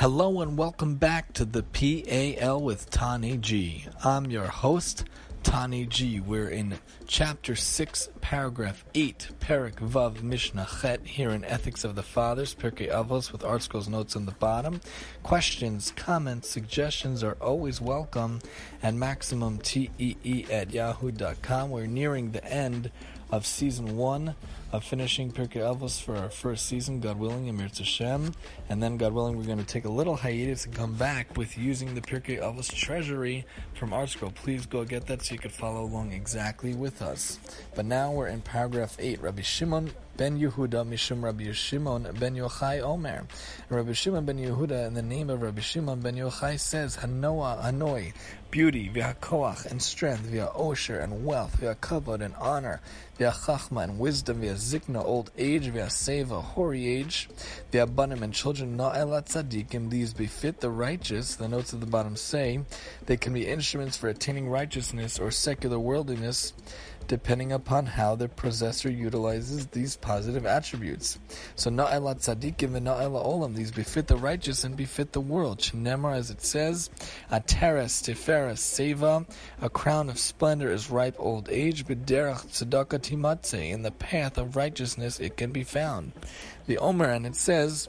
Hello and welcome back to the PAL with Tani G. I'm your host, Tani G. We're in chapter 6, paragraph 8, Perek Vav Mishnah Chet, here in Ethics of the Fathers, Pirkei Avos, with ArtScroll's notes on the bottom. Questions, comments, suggestions are always welcome at MaximumTEE at yahoo.com. We're nearing the end of season 1 of finishing Pirkei Avos for our first season, God willing, Emir Hashem. And then, God willing, we're going to take a little hiatus and come back with using the Pirkei Avos treasury from ArtScroll. Please go get that so you can follow along exactly with us. But now we're in paragraph 8. Rabbi Shimon ben Yehuda Mishum Rabbi Shimon ben Yochai Omer. Rabbi Shimon ben Yehuda, in the name of Rabbi Shimon ben Yochai, says, Hanoah, Hanoi, beauty, via koach and strength, via osher and wealth, via kavod and honor, via chachma and wisdom, via zikna, old age, via seva, hoary age, via banim and children, na'elat tzadikim, these befit the righteous. The notes at the bottom say they can be instruments for attaining righteousness or secular worldliness depending upon how the possessor utilizes these positive attributes. So na'elat tzadikim and na'ela olam, these befit the righteous and befit the world. Chinemar, as it says, ateres, tiferes, seva, a crown of splendor is ripe old age, b'derach tzedakah timatze, in the path of righteousness it can be found. The Omer, and it says,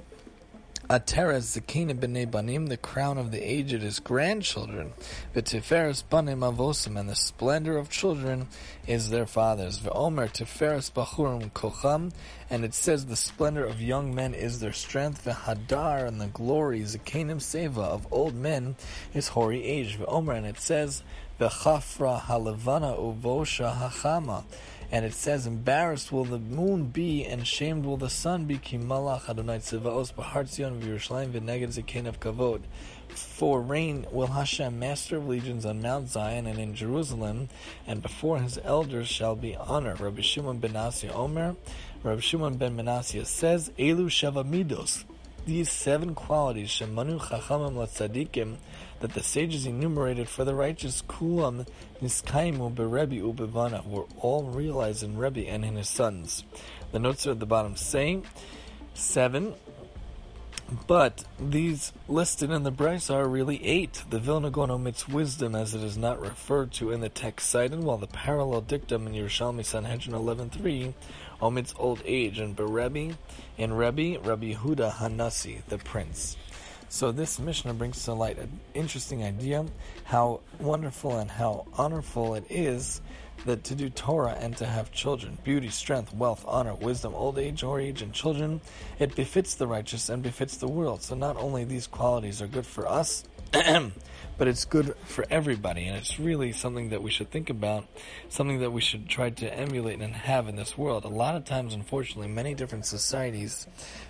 Ateres Zakina b'nei banim, the crown of the aged is grandchildren. V'tiferes banim avosim, and the splendor of children is their fathers. V'omer tiferes bachurim kocham, and it says the splendor of young men is their strength. V'hadar, and the glory Zakinim seva of old men is hoary age. V'omer, and it says v'chafra halevana uvosha hachama. And it says, Embarrassed will the moon be, and shamed will the sun be, malach of kavod. For reign will Hashem, master of legions, on Mount Zion and in Jerusalem, and before his elders shall be honor. Rabbi Shimon ben Asya Omer, Rabbi Shimon ben Menasya says, Elu Shava Midos. These seven qualities, Shemanu Chachamim Latzadikim, that the sages enumerated for the righteous kulam niskaimu berebi ubevana were all realized in Rebbe and in his sons. The notes are at the bottom saying seven, but these listed in the Braisa are really eight. The Vilna Gaon omits wisdom as it is not referred to in the text cited, while the parallel dictum in Yerushalmi Sanhedrin 11.3 omits old age, and Berebi, in Rebbe, Rabbi Huda Hanasi, the prince. So this Mishnah brings to light an interesting idea, how wonderful and how honorful it is that to do Torah and to have children, beauty, strength, wealth, honor, wisdom, old age, or age, and children, it befits the righteous and befits the world. So not only these qualities are good for us, but it's good for everybody, and it's really something that we should think about, something that we should try to emulate and have in this world. A lot of times, unfortunately, many different societies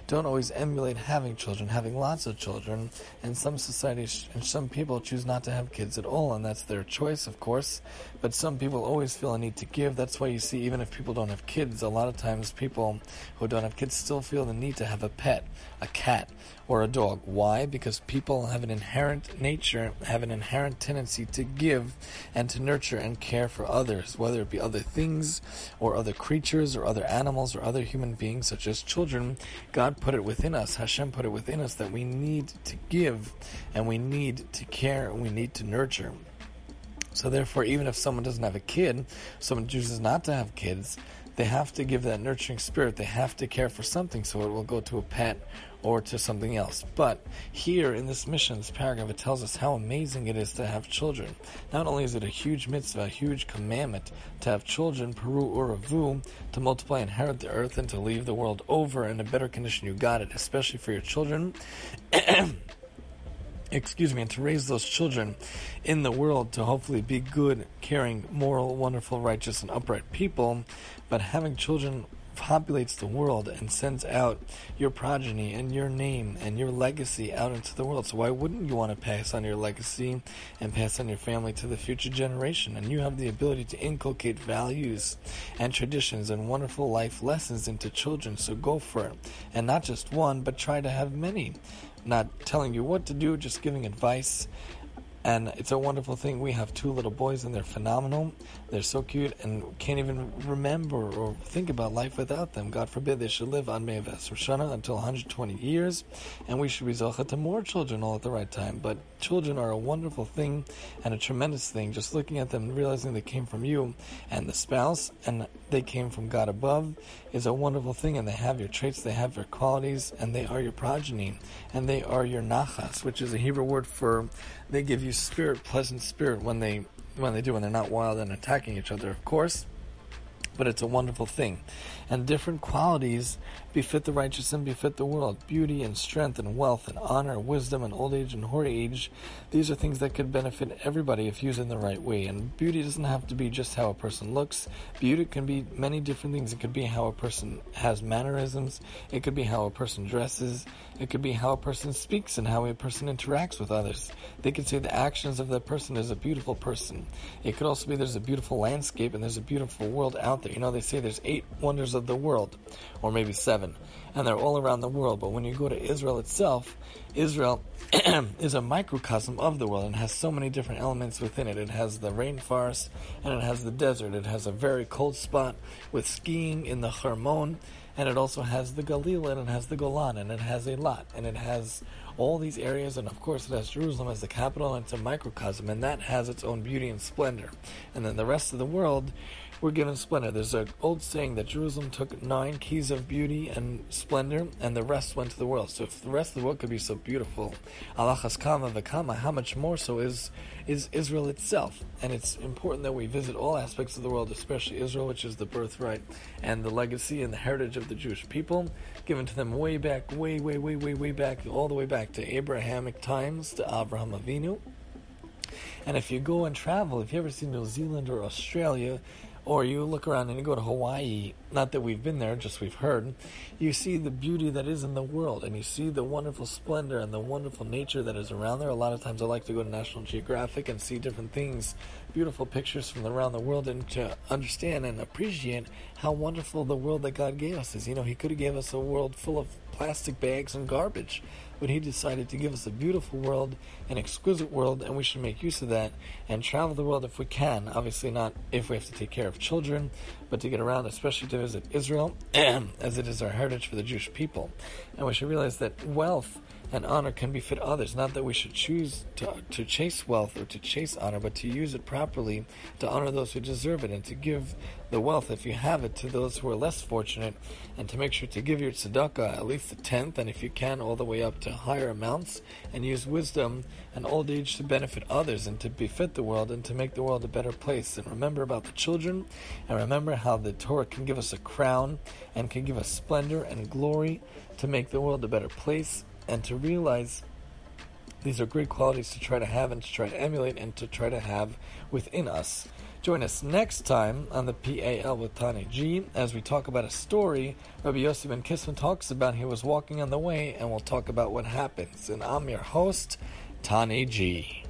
don't always emulate having children, having lots of children, and some societies and some people choose not to have kids at all, and that's their choice, of course. But some people always feel a need to give. That's why you see, even if people don't have kids, a lot of times people who don't have kids still feel the need to have a pet, a cat, or a dog. Why? Because people have an inherent nature, have an inherent tendency to give and to nurture and care for others, whether it be other things or other creatures or other animals or other human beings, such as children. God put it within us, Hashem put it within us that we need to give and we need to care and we need to nurture. So therefore, even if someone doesn't have a kid, someone chooses not to have kids, they have to give that nurturing spirit. They have to care for something, so it will go to a pet or to something else. But here in this Mishnah, this paragraph, it tells us how amazing it is to have children. Not only is it a huge mitzvah, a huge commandment to have children, peru uravu, to multiply, and inherit the earth, and to leave the world over in a better condition. You got it, especially for your children. excuse me, and to raise those children in the world to hopefully be good, caring, moral, wonderful, righteous, and upright people. But having children populates the world and sends out your progeny and your name and your legacy out into the world. So why wouldn't you want to pass on your legacy and pass on your family to the future generation? And you have the ability to inculcate values and traditions and wonderful life lessons into children. So go for it. And not just one, but try to have many. Not telling you what to do, just giving advice and it's a wonderful thing. We have two little boys, and they're phenomenal. They're so cute and can't even remember or think about life without them. God forbid they should live on Meves Roshana until 120 years, and we should be zocha to more children all at the right time. But children are a wonderful thing and a tremendous thing. Just looking at them, and realizing they came from you and the spouse, and they came from God above, is a wonderful thing. And they have your traits, they have your qualities, and they are your progeny, and they are your nachas, which is a Hebrew word for they give you spirit, pleasant spirit when they when they do when they're not wild and attacking each other, of course. But it's a wonderful thing and different qualities befit the righteous and befit the world. Beauty and strength and wealth and honor, wisdom and old age and hoary age. These are things that could benefit everybody if used in the right way. And beauty doesn't have to be just how a person looks. Beauty can be many different things. It could be how a person has mannerisms. It could be how a person dresses. It could be how a person speaks and how a person interacts with others. They could say the actions of that person is a beautiful person. It could also be there's a beautiful landscape and there's a beautiful world out there. You know, they say there's eight wonders of of the world, or maybe seven, and they're all around the world. But when you go to Israel itself, Israel is a microcosm of the world and has so many different elements within it. It has the rainforest and it has the desert. It has a very cold spot with skiing in the Hermon, and it also has the Galil and it has the Golan and it has a lot and it has all these areas, and of course it has Jerusalem as the capital, and it's a microcosm, and that has its own beauty and splendor. And then the rest of the world we're given splendor. There's an old saying that Jerusalem took nine keys of beauty and splendor, and the rest went to the world. So if the rest of the world could be so beautiful, Alachas Kama Vakama, how much more so is is Israel itself? And it's important that we visit all aspects of the world, especially Israel, which is the birthright and the legacy and the heritage of the Jewish people, given to them way back, way, way, way, way, way back, all the way back to Abrahamic times, to Abraham Avinu. And if you go and travel, if you ever see New Zealand or Australia, or you look around and you go to Hawaii, not that we've been there, just we've heard, you see the beauty that is in the world and you see the wonderful splendor and the wonderful nature that is around there. A lot of times I like to go to National Geographic and see different things, beautiful pictures from around the world, and to understand and appreciate how wonderful the world that God gave us is. You know, He could have gave us a world full of plastic bags and garbage but he decided to give us a beautiful world, an exquisite world, and we should make use of that and travel the world if we can. Obviously, not if we have to take care of children, but to get around, especially to visit Israel, as it is our heritage for the Jewish people. And we should realize that wealth and honor can befit others. Not that we should choose to, to chase wealth or to chase honor, but to use it properly to honor those who deserve it and to give the wealth, if you have it, to those who are less fortunate, and to make sure to give your tzedakah at least a tenth, and if you can, all the way up to higher amounts, and use wisdom and old age to benefit others and to befit the world and to make the world a better place. And remember about the children, and remember how the Torah can give us a crown and can give us splendor and glory to make the world a better place and to realize these are great qualities to try to have and to try to emulate and to try to have within us. Join us next time on the PAL with Tani G as we talk about a story Rabbi Yossi ben Kisma talks about. He was walking on the way, and we'll talk about what happens. And I'm your host, Tani G.